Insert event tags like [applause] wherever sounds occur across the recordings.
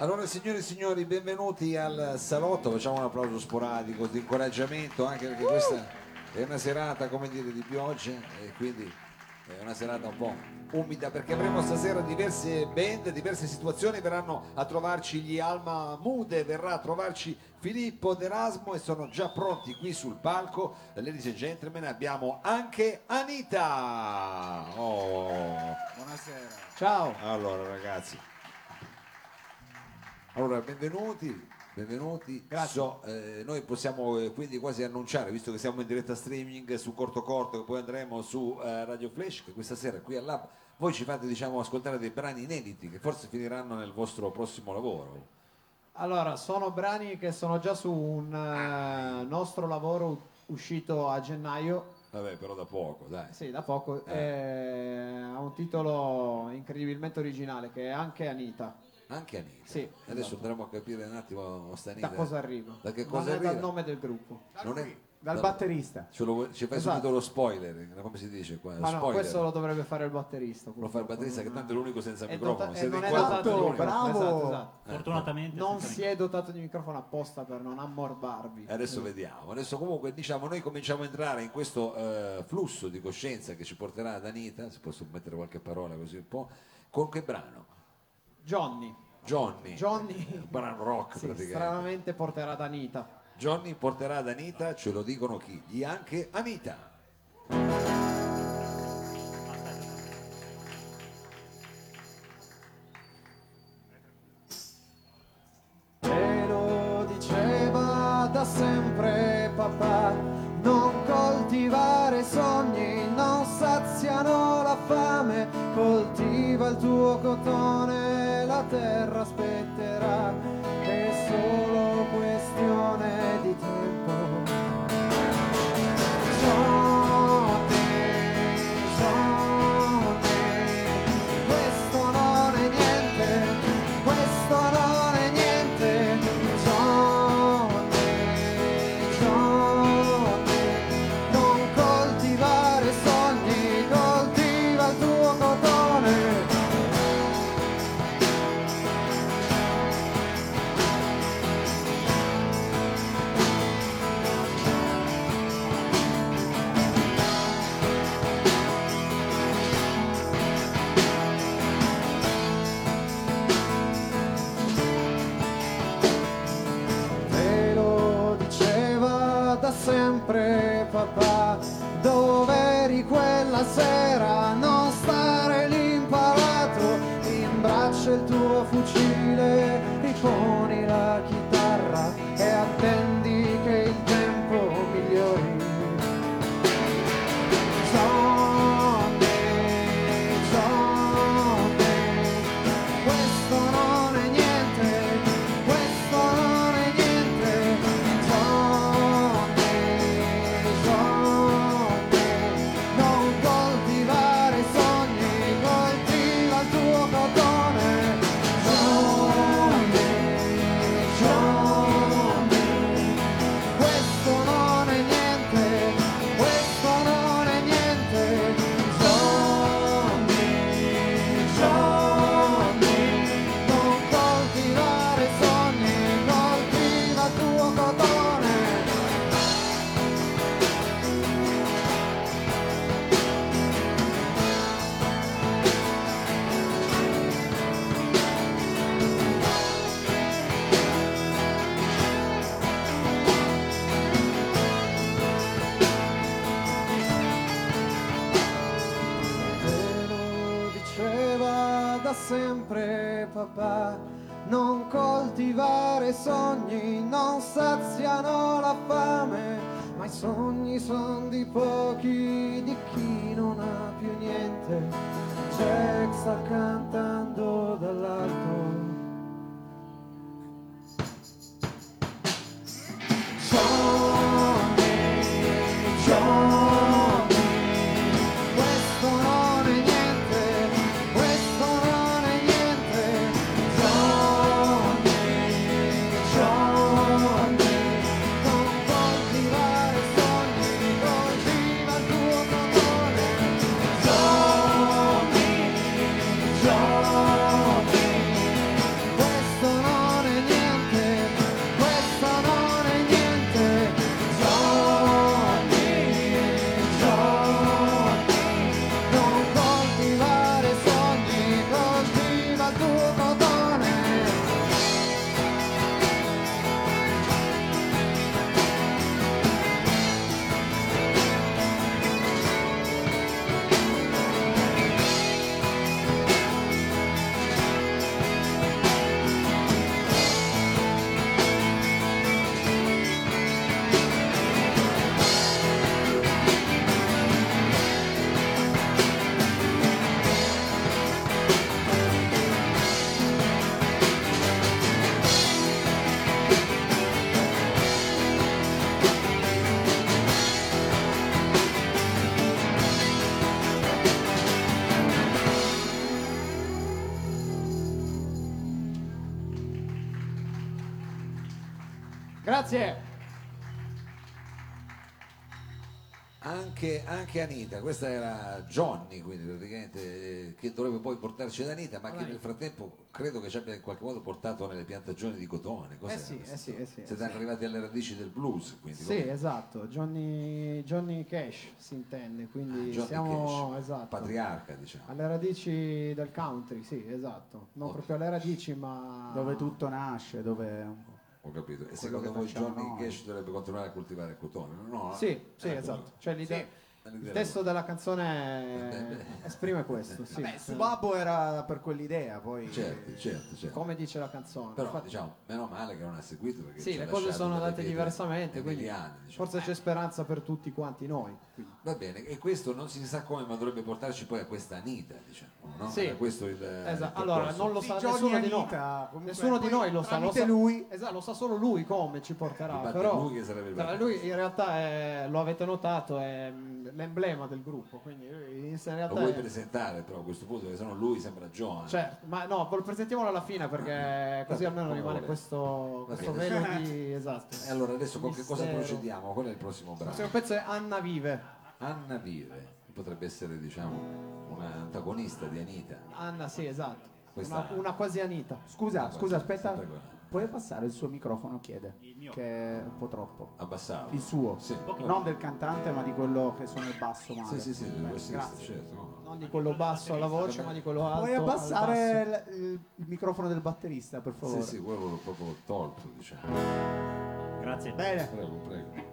Allora signore e signori, benvenuti al salotto, facciamo un applauso sporadico di incoraggiamento anche perché questa è una serata, come dire, di pioggia e quindi è una serata un po' umida perché avremo stasera diverse band, diverse situazioni, verranno a trovarci gli Alma Mude, verrà a trovarci Filippo D'Erasmo e sono già pronti qui sul palco. Ladies and gentlemen, abbiamo anche Anita. Oh. Buonasera. Ciao. Allora ragazzi, allora benvenuti, benvenuti. So, eh, noi possiamo eh, quindi quasi annunciare, visto che siamo in diretta streaming su Corto Corto, che poi andremo su eh, Radio Flash, che questa sera qui al Lab voi ci fate diciamo ascoltare dei brani inediti che forse finiranno nel vostro prossimo lavoro. Allora, sono brani che sono già su un eh, nostro lavoro uscito a gennaio, Vabbè, però da poco, dai. sì, da poco, eh, ha un titolo incredibilmente originale che è anche Anita. Anche Anita. Sì, Adesso esatto. andremo a capire un attimo sta Anita. Da cosa arriva? Da che Non cosa arriva? dal nome del gruppo. Non è Dal da- batterista. Ce lo, ci fai Esatto. subito lo spoiler, come si dice qua? Ma no, spoiler. questo lo dovrebbe fare il batterista. Lo fa il batterista che non- tanto è l'unico senza è microfono. dota- Siete non è dotato bravo. Esatto, esatto. Fortunatamente. Non fortunatamente. si è dotato di microfono apposta per non ammorbarvi. Adesso vediamo. Adesso comunque diciamo noi cominciamo a entrare in questo eh, flusso di coscienza che ci porterà ad Anita, se posso mettere qualche parola così un po', con che brano? Johnny. Johnny. Johnny, [laughs] brano rock sì, praticamente. stranamente porterà ad Anita. Johnny porterà ad Anita, ce lo dicono chi? Gli anche Anita. Sempre papà, dove eri quella sera, non stare lì imparato, imbraccia il tuo fucile, riponi sempre papà, non coltivare sogni, non saziano la fame, ma i sogni sono di pochi, di chi non ha più niente. Jack sta cantando dall'alto. Grazie. Anche, anche Anita, questa era Johnny, quindi praticamente eh, che dovrebbe poi portarci ad Anita, ma che nel frattempo credo che ci abbia in qualche modo portato nelle piantagioni di cotone. Cos'era Eh sì, questo? eh sì, eh sì, Siete eh anche arrivati alle radici del blues, quindi Sì, come- esatto, Johnny, Johnny Cash si intende, quindi Ah, siamo Cash, esatto, patriarca, diciamo. alle radici del country, sì, esatto. Non Oh. proprio alle radici, ma Dove tutto nasce, dove... Ho capito. E secondo voi Johnny noi. Cash dovrebbe continuare a coltivare il cotone? No, Sì, sì, Eh, esatto. Cioè l'idea- l'idea il testo della canzone [laughs] esprime questo, sì. Beh, su Babbo era per quell'idea, poi... Certo, certo, certo. Come dice la canzone. Però Infatti- diciamo, meno male che non ha seguito perché Sì, le cose sono andate diversamente, quindi emiliane, diciamo. forse c'è speranza per tutti quanti noi. quindi. Va bene, e questo non si sa come, ma dovrebbe portarci poi a questa Anita, diciamo, no? Sì. Era questo il, il Esatto. percorso. Allora, non lo Sì, sa Johnny nessuno di noi. Anita, comunque, Nessuno di noi lo sa, lo sa lui- Esatto, lo sa solo lui come ci porterà. Infatti Però lui il lui in realtà è, lo avete notato, è l'emblema del gruppo. Quindi in realtà Lo vuoi è- presentare però a questo punto, perché sennò lui sembra John. Certo, ma no, lo presentiamolo alla fine perché così Vabbè, almeno rimane questo, questo velo di [laughs] esatto. E allora adesso con che cosa procediamo? Qual è il prossimo Il brano? prossimo pezzo è Anna Vive. Anna Vive, potrebbe essere diciamo un'antagonista di Anita. Anna, sì, esatto. Questa- Una, una quasi Anita. Scusa, Ah, scusa, aspetta. Puoi abbassare il suo microfono, chiede? Che è un po' troppo. Abbassarlo. Il suo. Sì. Non del cantante, ma di quello che suona il basso male. Sì, sì, sì, Beh, grazie. certo. no. Non di quello basso alla voce, ma di quello alto. Puoi al basso. abbassare il, il- il microfono del batterista, per favore? Sì, sì, quello l'ho proprio tolto, diciamo. Grazie. Bene. Prego, prego.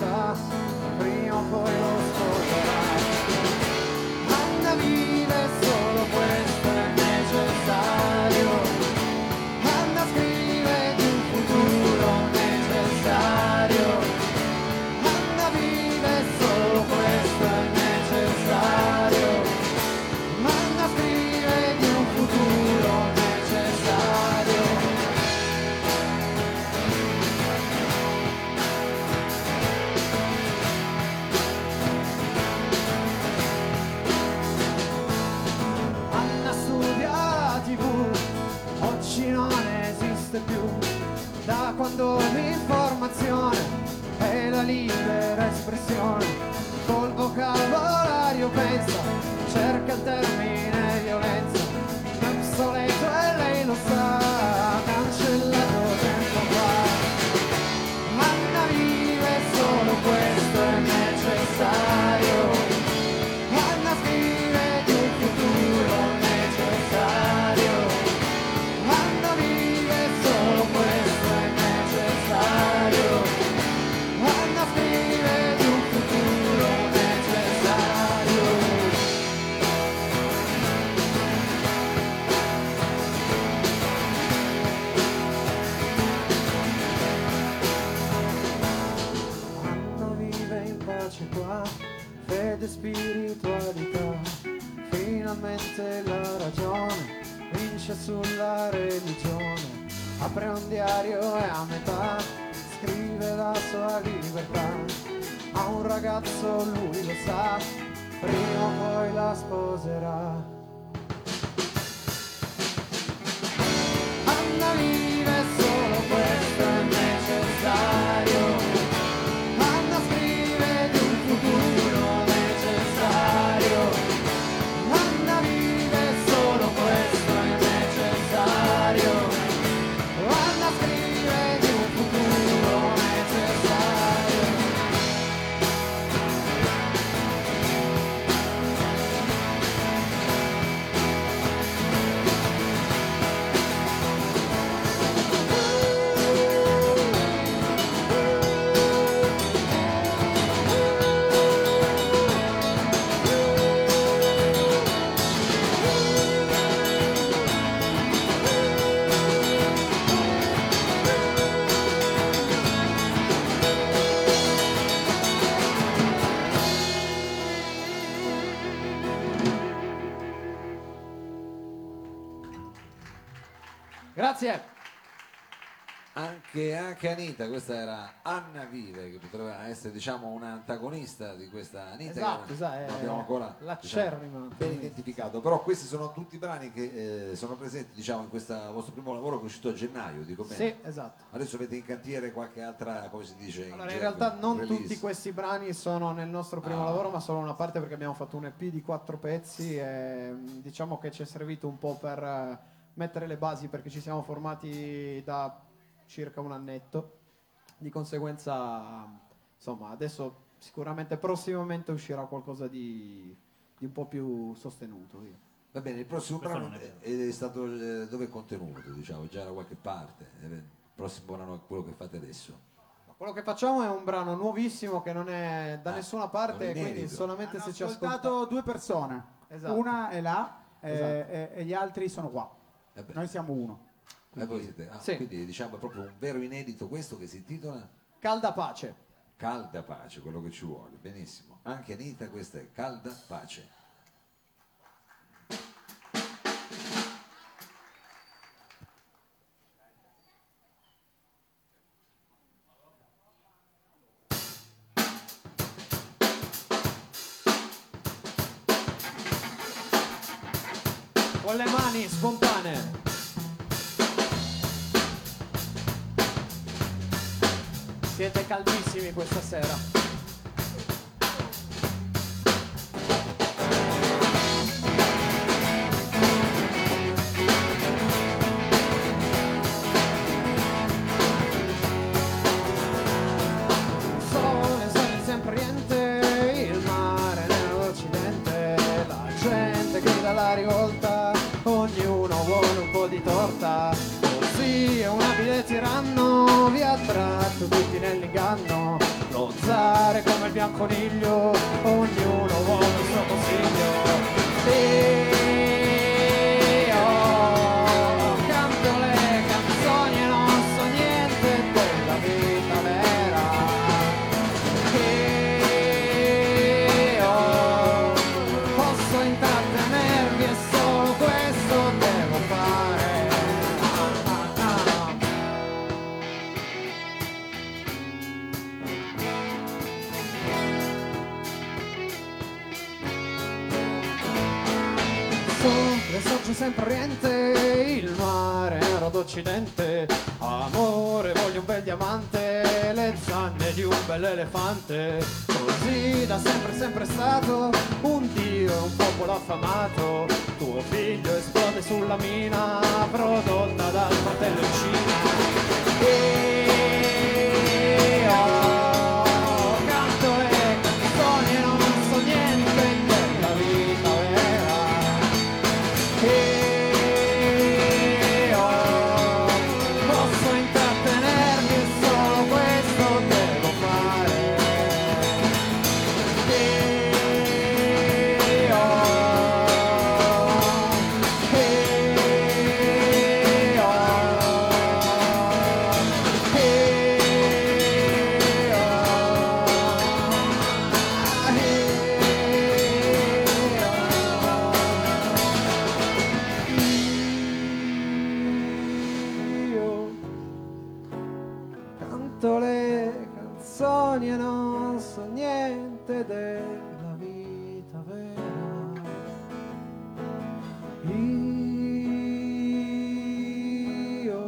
E Da quando l'informazione è la libera espressione, col vocabolario pensa, cerca il termine violenza, sposerà. Grazie. Anche, anche Anita, questa era Anna Vive, che potrebbe essere diciamo un'antagonista di questa Anita Esatto, che esatto, non abbiamo ancora diciamo, ben identificato. Però questi sono tutti brani che eh, sono presenti diciamo, in questo vostro primo lavoro che è uscito a gennaio, dico bene. Sì, esatto. Adesso avete in cantiere qualche altra, come si dice? Allora, in gergo, realtà non release? tutti questi brani sono nel nostro primo Ah. lavoro, ma solo una parte perché abbiamo fatto un EP di quattro pezzi e diciamo che ci è servito un po' per mettere le basi perché ci siamo formati da circa un annetto. Di conseguenza, insomma, adesso sicuramente prossimamente uscirà qualcosa di, di un po' più sostenuto. via. Va bene, il prossimo Questo brano è è, è stato eh, dove è contenuto, diciamo, già da qualche parte. Eh, Il prossimo brano è quello che fate adesso. Quello che facciamo è un brano nuovissimo che non è da Ah, nessuna parte, quindi solamente Hanno se ci ascoltato ascoltate. due persone. Esatto. Una è là eh, Esatto. e, e gli altri sono qua. Eh beh, Noi siamo uno. eh, voi siete- ah, Sì. Quindi diciamo è proprio un vero inedito questo che si intitola Calda pace. Calda Pace, quello che ci vuole. Benissimo. Anche Anita, questa è Calda Pace. Con le mani spontanee. Siete caldissimi questa sera. Il vuole un po' di torta. Così è un abile tiranno, vi ha tratto tutti nell'inganno. Lo zare come il bianconiglio, ognuno vuole il suo consiglio. Io Sole sorge sempre oriente, il mare nero d'occidente. Amore, voglio un bel diamante, le zanne di un bel elefante. Così da sempre sempre stato un dio e un popolo affamato. Tuo figlio esplode sulla mina prodotta dal fratello in Cina. Io Io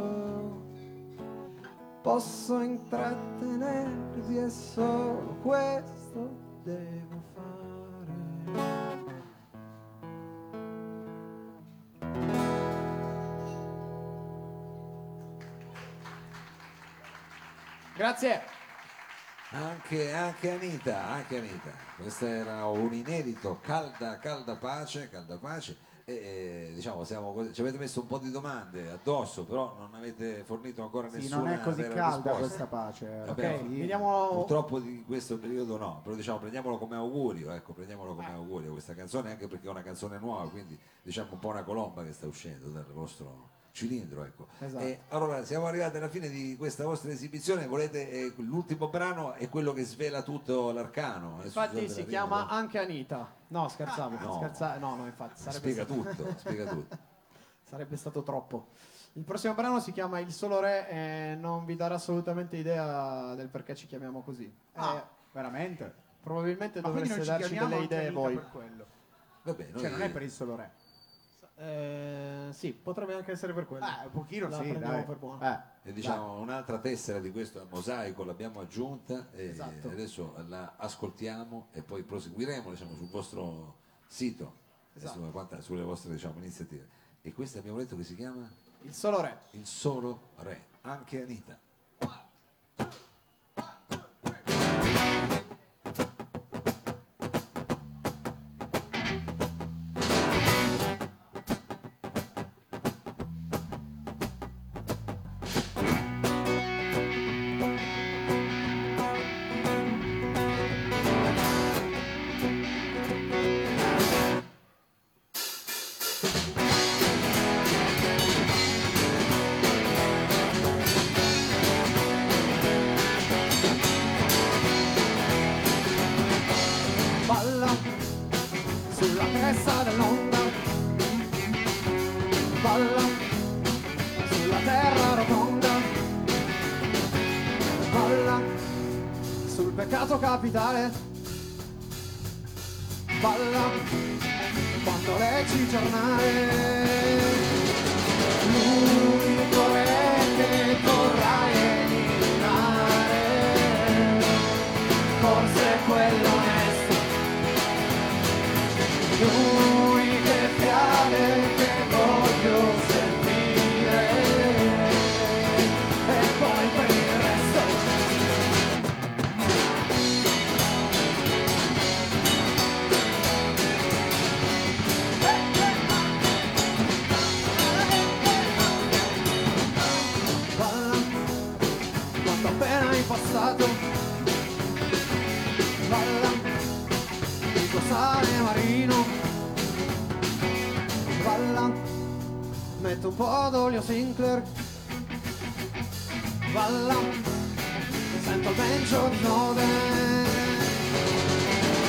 posso intrattenervi e solo questo devo fare. Grazie. Anche, anche Anita, anche Anita. Questo era un inedito, calda, calda pace, calda pace. E, diciamo, siamo ci avete messo un po' di domande addosso, però non avete fornito ancora Sì, nessuna non è così calda risposta. questa pace. Vabbè, Ok, Sì. vediamo. Purtroppo di questo periodo no, però diciamo prendiamolo come augurio, ecco, prendiamolo come augurio questa canzone anche perché è una canzone nuova, quindi diciamo un po' una colomba che sta uscendo dal vostro cilindro ecco esatto. eh, allora siamo arrivati alla fine di questa vostra esibizione volete eh, l'ultimo brano è quello che svela tutto l'arcano eh, infatti si chiama vita. anche Anita no scherzavo ah, no. Scherza... no. no infatti spiega stato... tutto [laughs] spiega tutto sarebbe stato troppo il prossimo brano si chiama Il solo re e non vi darà assolutamente idea del perché ci chiamiamo così ah. eh, veramente probabilmente Ma dovreste darci delle idee voi Vabbè, cioè, noi... cioè non è per il solo re eh, sì, potrebbe anche essere per quello. Ah, un pochino la sì, dai. per buono. Ah, e diciamo dai. un'altra tessera di questo mosaico l'abbiamo aggiunta e esatto. adesso la ascoltiamo e poi proseguiremo diciamo, sul vostro sito esatto. su, sulle vostre diciamo, iniziative. E questa abbiamo detto che si chiama? Il solo re. Il solo re, anche Anita. capitale. Balla quando leggi giornale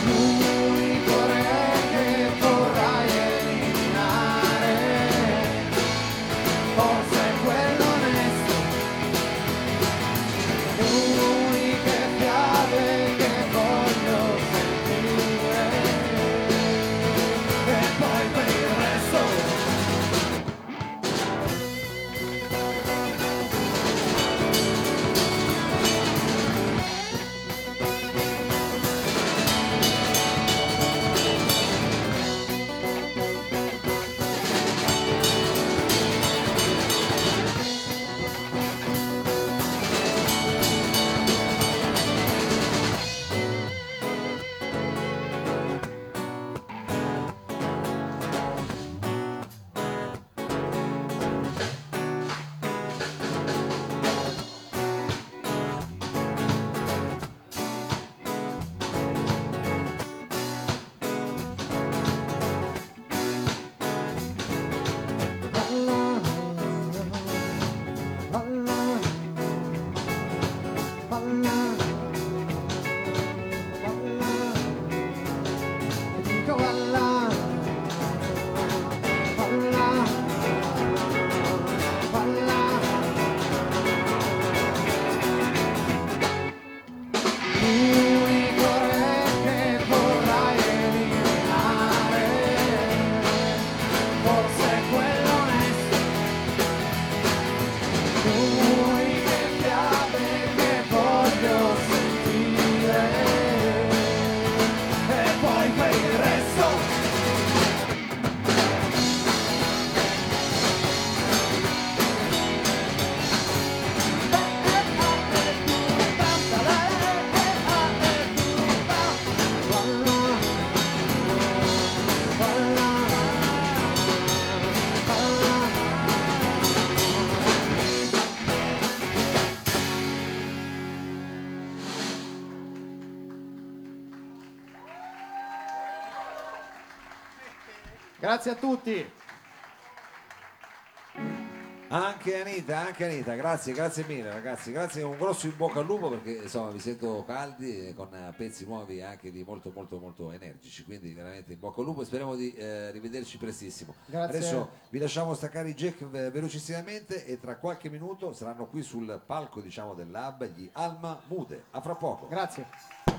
move. Grazie a tutti. Anche Anita, anche Anita, grazie, grazie mille ragazzi, grazie, un grosso in bocca al lupo perché insomma vi sento caldi e con eh, pezzi nuovi anche di molto molto molto energici, quindi veramente in bocca al lupo e speriamo di eh, rivederci prestissimo. Grazie. Adesso vi lasciamo staccare i jack eh, velocissimamente e tra qualche minuto saranno qui sul palco diciamo del lab gli Alma Mude, a fra poco. Grazie.